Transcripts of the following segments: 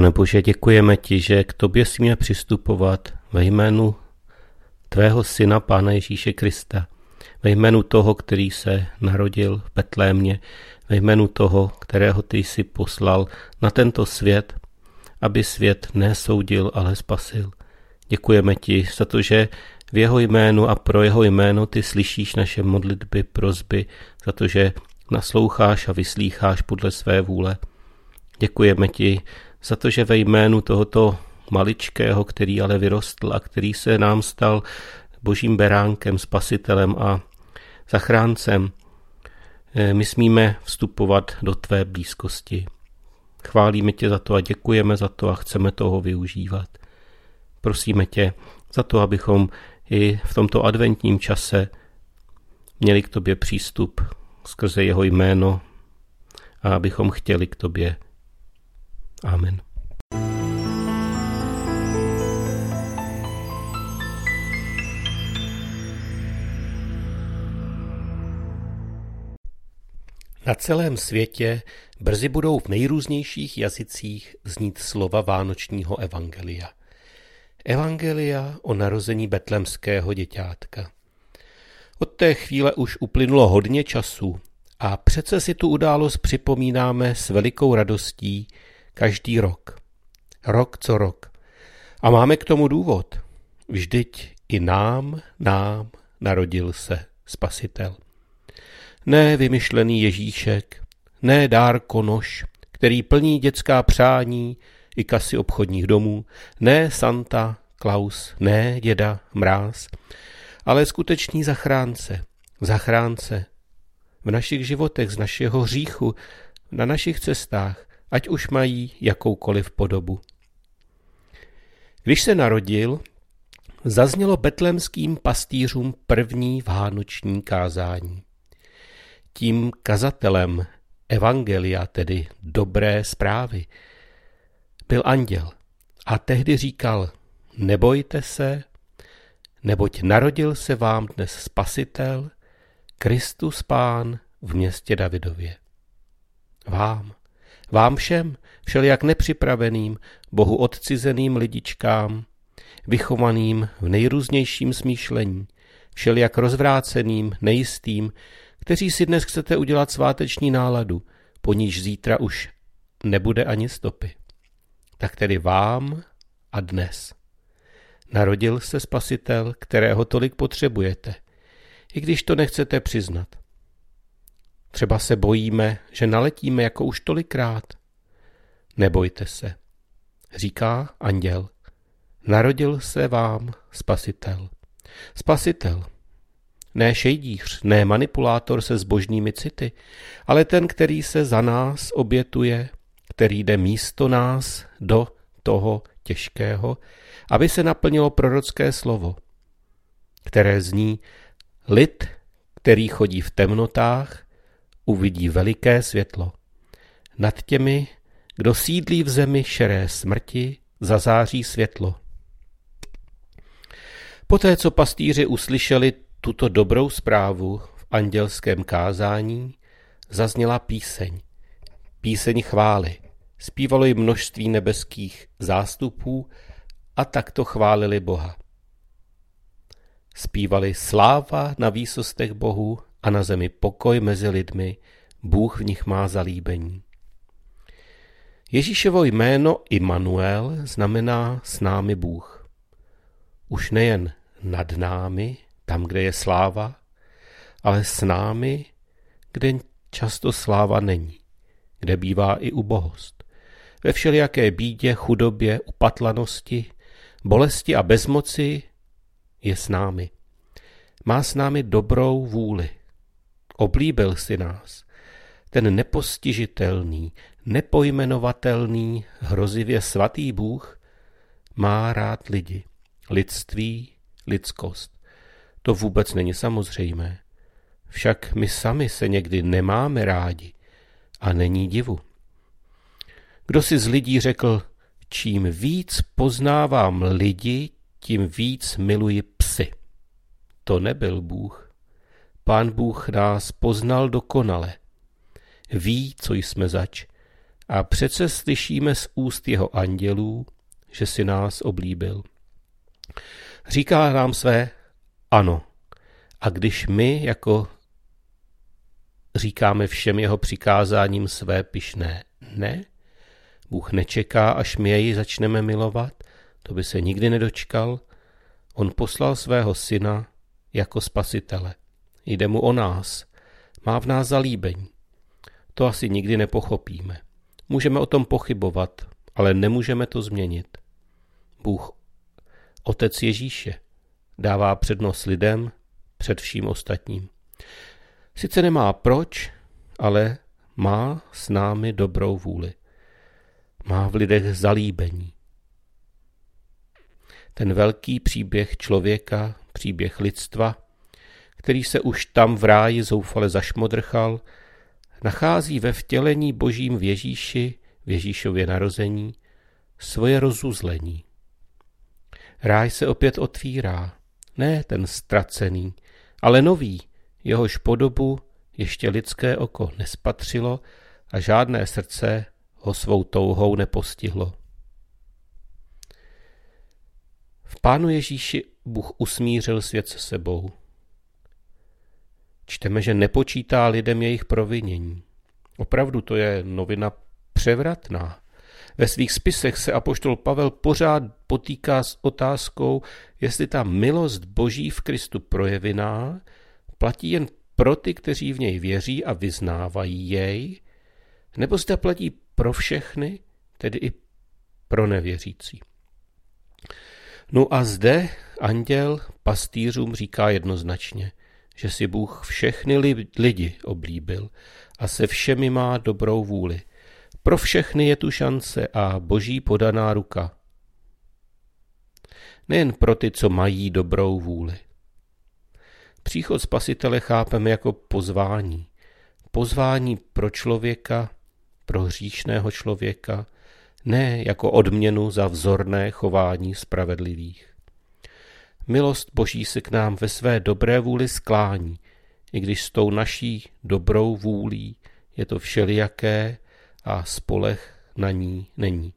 Pane Bože, děkujeme ti, že k tobě smíme přistupovat ve jménu tvého syna, Pána Ježíše Krista, ve jménu toho, který se narodil v Betlémě, ve jménu toho, kterého ty jsi poslal na tento svět, aby svět nesoudil, ale spasil. Děkujeme ti za to, že v jeho jménu a pro jeho jméno ty slyšíš naše modlitby, prozby, za to, že nasloucháš a vyslýcháš podle své vůle. Děkujeme ti za to, že ve jménu tohoto maličkého, který ale vyrostl a který se nám stal božím beránkem, spasitelem a zachráncem, eh, my smíme vstupovat do tvé blízkosti. Chválíme tě za to a děkujeme za to a chceme toho využívat. Prosíme tě za to, abychom i v tomto adventním čase měli k tobě přístup skrze jeho jméno a abychom chtěli k tobě. Amen. Na celém světě brzy budou v nejrůznějších jazycích znít slova Vánočního evangelia. Evangelia o narození betlemského děťátka. Od té chvíle už uplynulo hodně času a přece si tu událost připomínáme s velikou radostí každý rok. Rok co rok. A máme k tomu důvod. Vždyť i nám, nám narodil se Spasitel. Ne vymyšlený Ježíšek, ne dárkonoš, který plní dětská přání i kasy obchodních domů, ne Santa Klaus, ne děda Mráz, ale skutečný zachránce, zachránce v našich životech z našeho hříchu, na našich cestách, ať už mají jakoukoliv podobu. Když se narodil, zaznělo betlemským pastýřům první vánoční kázání. Tím kazatelem evangelia, tedy dobré zprávy, byl anděl a tehdy říkal, nebojte se, neboť narodil se vám dnes spasitel, Kristus Pán v městě Davidově. Vám, vám všem, všelijak nepřipraveným, Bohu odcizeným lidičkám, vychovaným v nejrůznějším smýšlení, všelijak rozvráceným, nejistým, kteří si dnes chcete udělat sváteční náladu, po níž zítra už nebude ani stopy. Tak tedy vám a dnes. Narodil se spasitel, kterého tolik potřebujete, i když to nechcete přiznat. Třeba se bojíme, že naletíme jako už tolikrát. Nebojte se, říká anděl. Narodil se vám spasitel. Spasitel, ne šejdíř, ne manipulátor se zbožnými city, ale ten, který se za nás obětuje, který jde místo nás do toho těžkého, aby se naplnilo prorocké slovo, které zní lid, který chodí v temnotách, uvidí veliké světlo. Nad těmi, kdo sídlí v zemi šeré smrti, zazáří světlo. Poté, co pastýři uslyšeli tuto dobrou zprávu v andělském kázání, zazněla píseň. Píseň chvály. Zpívalo ji množství nebeských zástupů a takto chválili Boha. Zpívali sláva na výsostech Bohu a na zemi pokoj mezi lidmi, Bůh v nich má zalíbení. Ježíšovo jméno Immanuel znamená s námi Bůh. Už nejen nad námi, tam, kde je sláva, ale s námi, kde často sláva není, kde bývá i ubohost. Ve všelijaké bídě, chudobě, upatlanosti, bolesti a bezmoci je s námi. Má s námi dobrou vůli. Oblíbil si nás. Ten nepostižitelný, nepojmenovatelný, hrozivě svatý Bůh má rád lidi, lidství, lidskost. To vůbec není samozřejmé. Však my sami se někdy nemáme rádi a není divu. Kdo si z lidí řekl, čím víc poznávám lidi, tím víc miluji psy. To nebyl Bůh. Pán Bůh nás poznal dokonale. Ví, co jsme zač A přece slyšíme z úst jeho andělů, že si nás oblíbil. Říká nám své ano. A když my jako říkáme všem jeho přikázáním své pyšné ne, Bůh nečeká, až my jej začneme milovat, to by se nikdy nedočkal. On poslal svého syna jako spasitele. Jde mu o nás, má v nás zalíbení. To asi nikdy nepochopíme. Můžeme o tom pochybovat, ale nemůžeme to změnit. Bůh, Otec Ježíše, dává přednost lidem před vším ostatním. Sice nemá proč, ale má s námi dobrou vůli. Má v lidech zalíbení. Ten velký příběh člověka, příběh lidstva, který se už tam v ráji zoufale zašmodrchal, nachází ve vtělení božím v Ježíši, v Ježíšově narození, svoje rozuzlení. Ráj se opět otvírá, ne ten ztracený, ale nový, jehož podobu ještě lidské oko nespatřilo a žádné srdce ho svou touhou nepostihlo. V Pánu Ježíši Bůh usmířil svět se sebou. Čteme, že nepočítá lidem jejich provinění. Opravdu to je novina převratná. Ve svých spisech se apoštol Pavel pořád potýká s otázkou, jestli ta milost Boží v Kristu projeviná platí jen pro ty, kteří v něj věří a vyznávají jej, nebo zda platí pro všechny, tedy i pro nevěřící. No a zde anděl pastýřům říká jednoznačně, že si Bůh všechny lidi oblíbil a se všemi má dobrou vůli. Pro všechny je tu šance a boží podaná ruka. Nejen pro ty, co mají dobrou vůli. Příchod spasitele chápeme jako pozvání. Pozvání pro člověka, pro hříšného člověka, ne jako odměnu za vzorné chování spravedlivých. Milost Boží se k nám ve své dobré vůli sklání, i když s tou naší dobrou vůlí je to všelijaké a spolech na ní není.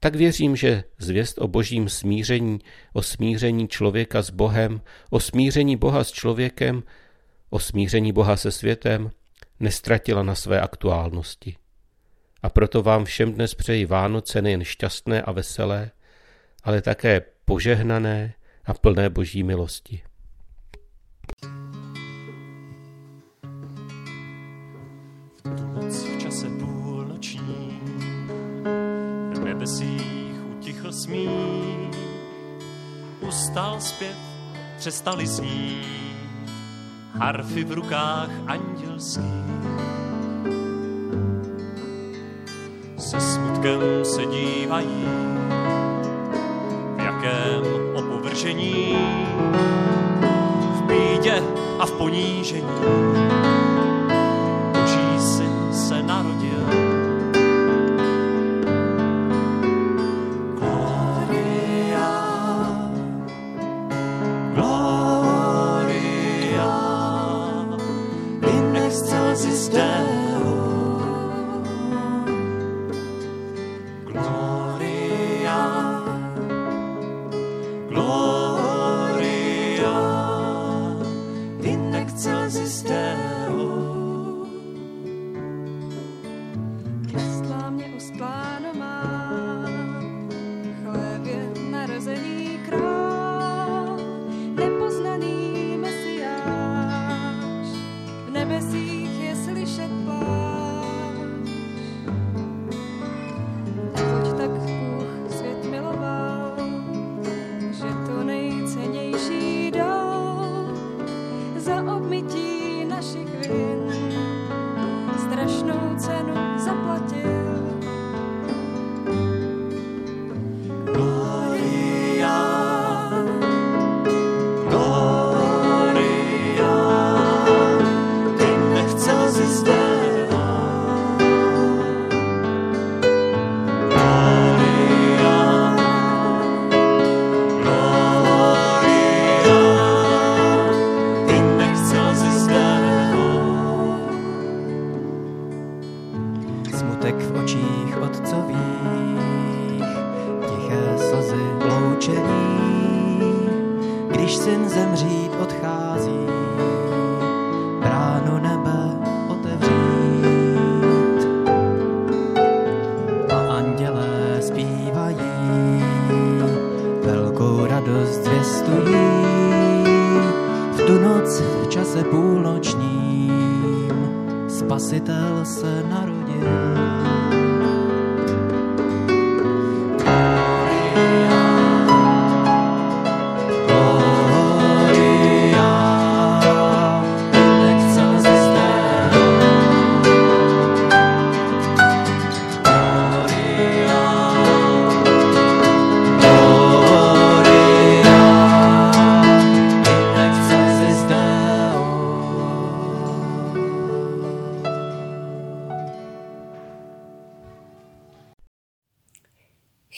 Tak věřím, že zvěst o božím smíření, o smíření člověka s Bohem, o smíření Boha s člověkem, o smíření Boha se světem nestratila na své aktuálnosti. A proto vám všem dnes přeji Vánoce nejen šťastné a veselé, ale také požehnané a plné boží milosti. V čase půlnoční v nebesích utichl smích, ustal zpěv, přestali znít, harfy v rukách andělských. Se smutkem se dívají, v jakém opovržení, v bídě a v ponížení. Spot.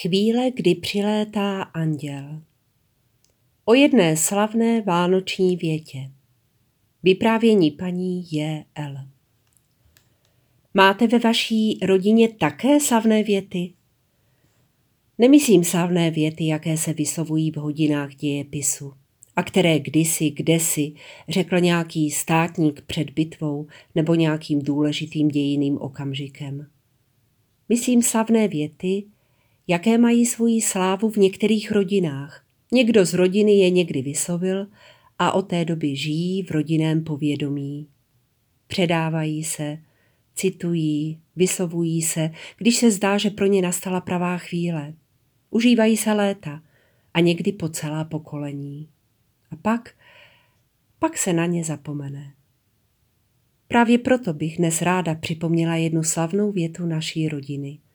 Chvíle, kdy přilétá anděl. O jedné slavné vánoční větě. Vyprávění paní J. L. Máte ve vaší rodině také slavné věty? Nemyslím slavné věty, jaké se vyslovují v hodinách dějepisu a které kdysi, kdesi řekl nějaký státník před bitvou nebo nějakým důležitým dějiným okamžikem. Myslím slavné věty, jaké mají svoji slávu v některých rodinách. Někdo z rodiny je někdy vyslovil a od té doby žijí v rodinném povědomí. Předávají se, citují, vyslovují se, když se zdá, že pro ně nastala pravá chvíle. Užívají se léta a někdy po celá pokolení. A pak, pak se na ně zapomene. Právě proto bych dnes ráda připomněla jednu slavnou větu naší rodiny –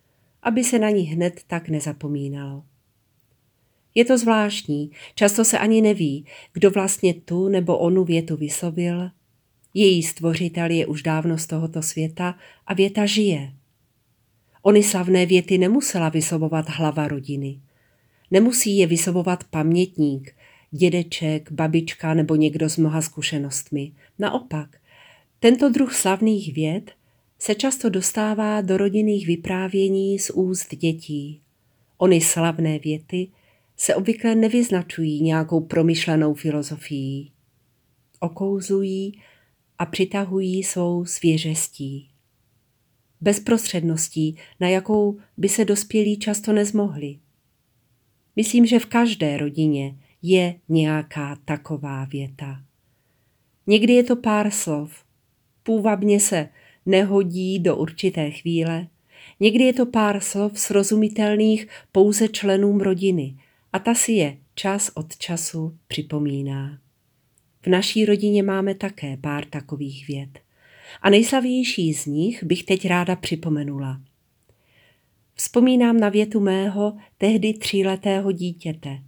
aby se na ní hned tak nezapomínalo. Je to zvláštní, často se ani neví, kdo vlastně tu nebo onu větu vyslovil. Její stvořitel je už dávno z tohoto světa a věta žije. Ony slavné věty nemusela vyslovovat hlava rodiny. Nemusí je vyslovovat pamětník, dědeček, babička nebo někdo s mnoha zkušenostmi. Naopak, tento druh slavných věd se často dostává do rodinných vyprávění z úst dětí. Ony slavné věty se obvykle nevyznačují nějakou promyšlenou filozofií. Okouzlují a přitahují svou svěžestí. Bezprostředností, na jakou by se dospělí často nezmohli. Myslím, že v každé rodině je nějaká taková věta. Někdy je to pár slov. Půvabně se nehodí do určité chvíle. Někdy je to pár slov srozumitelných pouze členům rodiny a ta si je čas od času připomíná. V naší rodině máme také pár takových věd. A nejslavější z nich bych teď ráda připomenula. Vzpomínám na větu mého tehdy tříletého dítěte.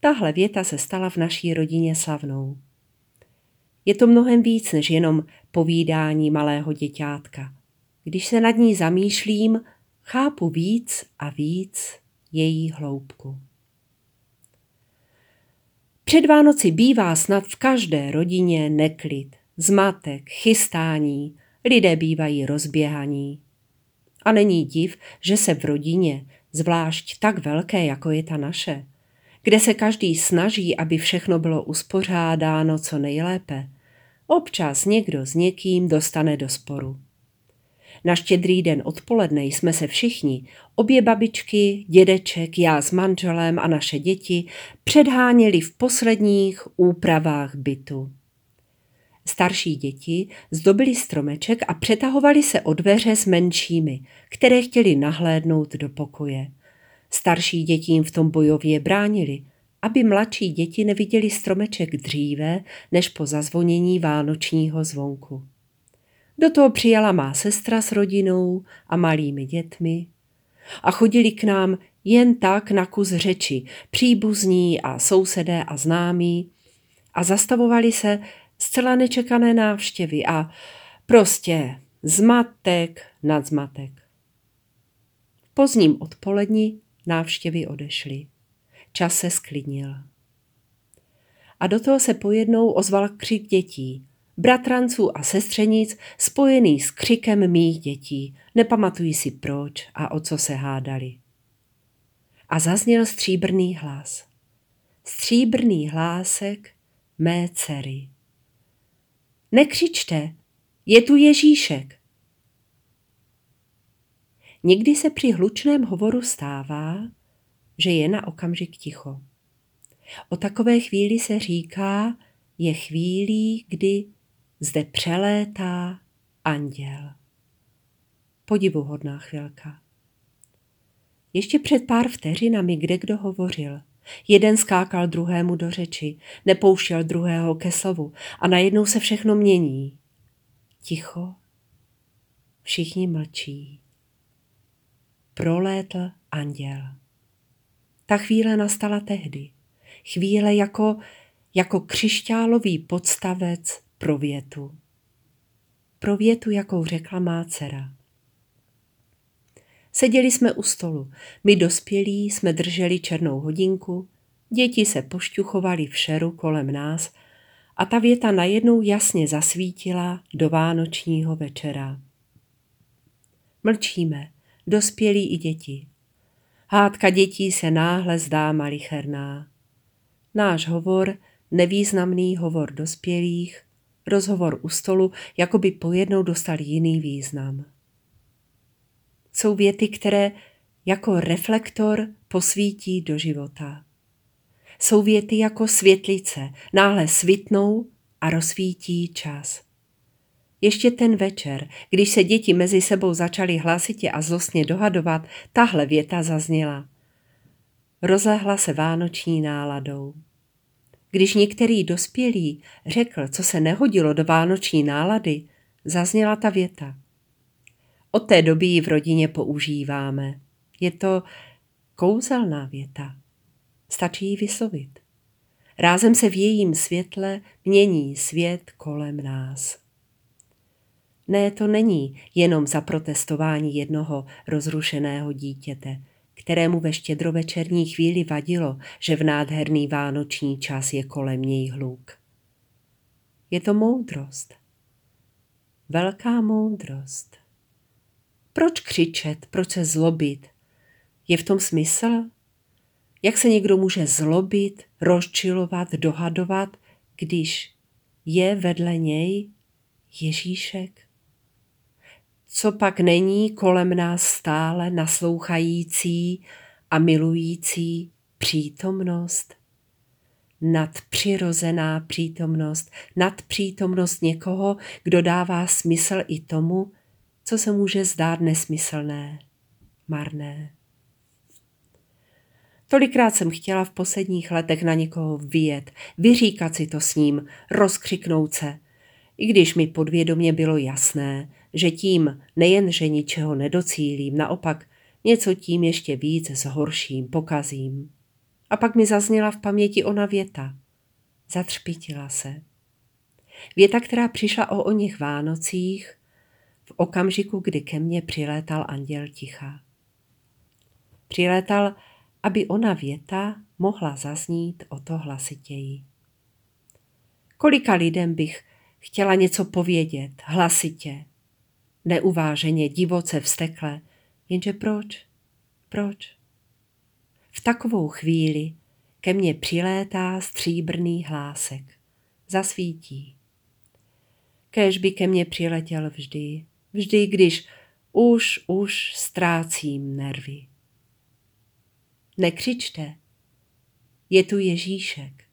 Tahle věta se stala v naší rodině slavnou. Je to mnohem víc než jenom povídání malého děťátka. Když se nad ní zamýšlím, chápu víc a víc její hloubku. Před Vánoci bývá snad v každé rodině neklid, zmatek, chystání, lidé bývají rozběhaní. A není div, že se v rodině, zvlášť tak velké, jako je ta naše, kde se každý snaží, aby všechno bylo uspořádáno co nejlépe, občas někdo s někým dostane do sporu. Na štědrý den odpoledne jsme se všichni, obě babičky, dědeček, já s manželem a naše děti, předháněli v posledních úpravách bytu. Starší děti zdobili stromeček a přetahovali se o dveře s menšími, které chtěli nahlédnout do pokoje. Starší děti jim v tom bojově bránili, aby mladší děti neviděli stromeček dříve, než po zazvonění vánočního zvonku. Do toho přijala má sestra s rodinou a malými dětmi a chodili k nám jen tak na kus řeči, příbuzní a sousedé a známí a zastavovali se zcela nečekané návštěvy a prostě zmatek nad zmatek. Pozdním odpoledni návštěvy odešly. Čas se sklidnil. A do toho se pojednou ozval křik dětí, bratranců a sestřenic spojený s křikem mých dětí. Nepamatují si proč a o co se hádali. A zazněl stříbrný hlas. stříbrný hlásek mé dcery. Nekřičte, je tu Ježíšek. Někdy se při hlučném hovoru stává, že je na okamžik ticho. O takové chvíli se říká, je chvílí, kdy zde přelétá anděl. Podivuhodná chvilka. Ještě před pár vteřinami kde kdo hovořil. Jeden skákal druhému do řeči, nepouštěl druhého ke slovu a najednou se všechno mění. Ticho, všichni mlčí. Prolétl anděl. Ta chvíle nastala tehdy. Chvíle jako, jako křišťálový podstavec pro větu. Pro větu, jakou řekla má dcera. Seděli jsme u stolu. My dospělí jsme drželi černou hodinku, děti se pošťuchovali v šeru kolem nás a ta věta najednou jasně zasvítila do vánočního večera. Mlčíme, dospělí i děti. Hádka dětí se náhle zdá malicherná. Náš hovor, nevýznamný hovor dospělých, rozhovor u stolu, jako by pojednou dostal jiný význam. Jsou věty, které jako reflektor posvítí do života. Jsou věty jako světlice, náhle svitnou a rozsvítí čas. Ještě ten večer, když se děti mezi sebou začaly hlasitě a zlostně dohadovat, tahle věta zazněla. Rozlehla se vánoční náladou. Když některý dospělý řekl, co se nehodilo do vánoční nálady, zazněla ta věta. Od té doby ji v rodině používáme. Je to kouzelná věta. Stačí ji vyslovit. Rázem se v jejím světle mění svět kolem nás. Ne, to není jenom za protestování jednoho rozrušeného dítěte, kterému ve štědrovečerní chvíli vadilo, že v nádherný vánoční čas je kolem něj hluk. Je to moudrost. Velká moudrost. Proč křičet, proč se zlobit? Je v tom smysl? Jak se někdo může zlobit, rozčilovat, dohadovat, když je vedle něj Ježíšek? Co pak není kolem nás stále naslouchající a milující přítomnost? Nadpřirozená přítomnost, nadpřítomnost někoho, kdo dává smysl i tomu, co se může zdát nesmyslné, marné. Tolikrát jsem chtěla v posledních letech na někoho vyjet, vyříkat si to s ním, rozkřiknout se, i když mi podvědomě bylo jasné, že tím nejen, že ničeho nedocílím, naopak něco tím ještě víc zhorším, pokazím. A pak mi zazněla v paměti ona věta. Zatřpitila se. Věta, která přišla o o něch Vánocích, v okamžiku, kdy ke mně přilétal anděl ticha. Přilétal, aby ona věta mohla zaznít o to hlasitěji. Kolika lidem bych chtěla něco povědět, hlasitě, neuváženě, divoce, vstekle, jenže proč? Proč? V takovou chvíli ke mně přilétá stříbrný hlásek. Zasvítí. Kéž by ke mně přiletěl vždy, vždy, když už, už ztrácím nervy. Nekřičte, je tu Ježíšek.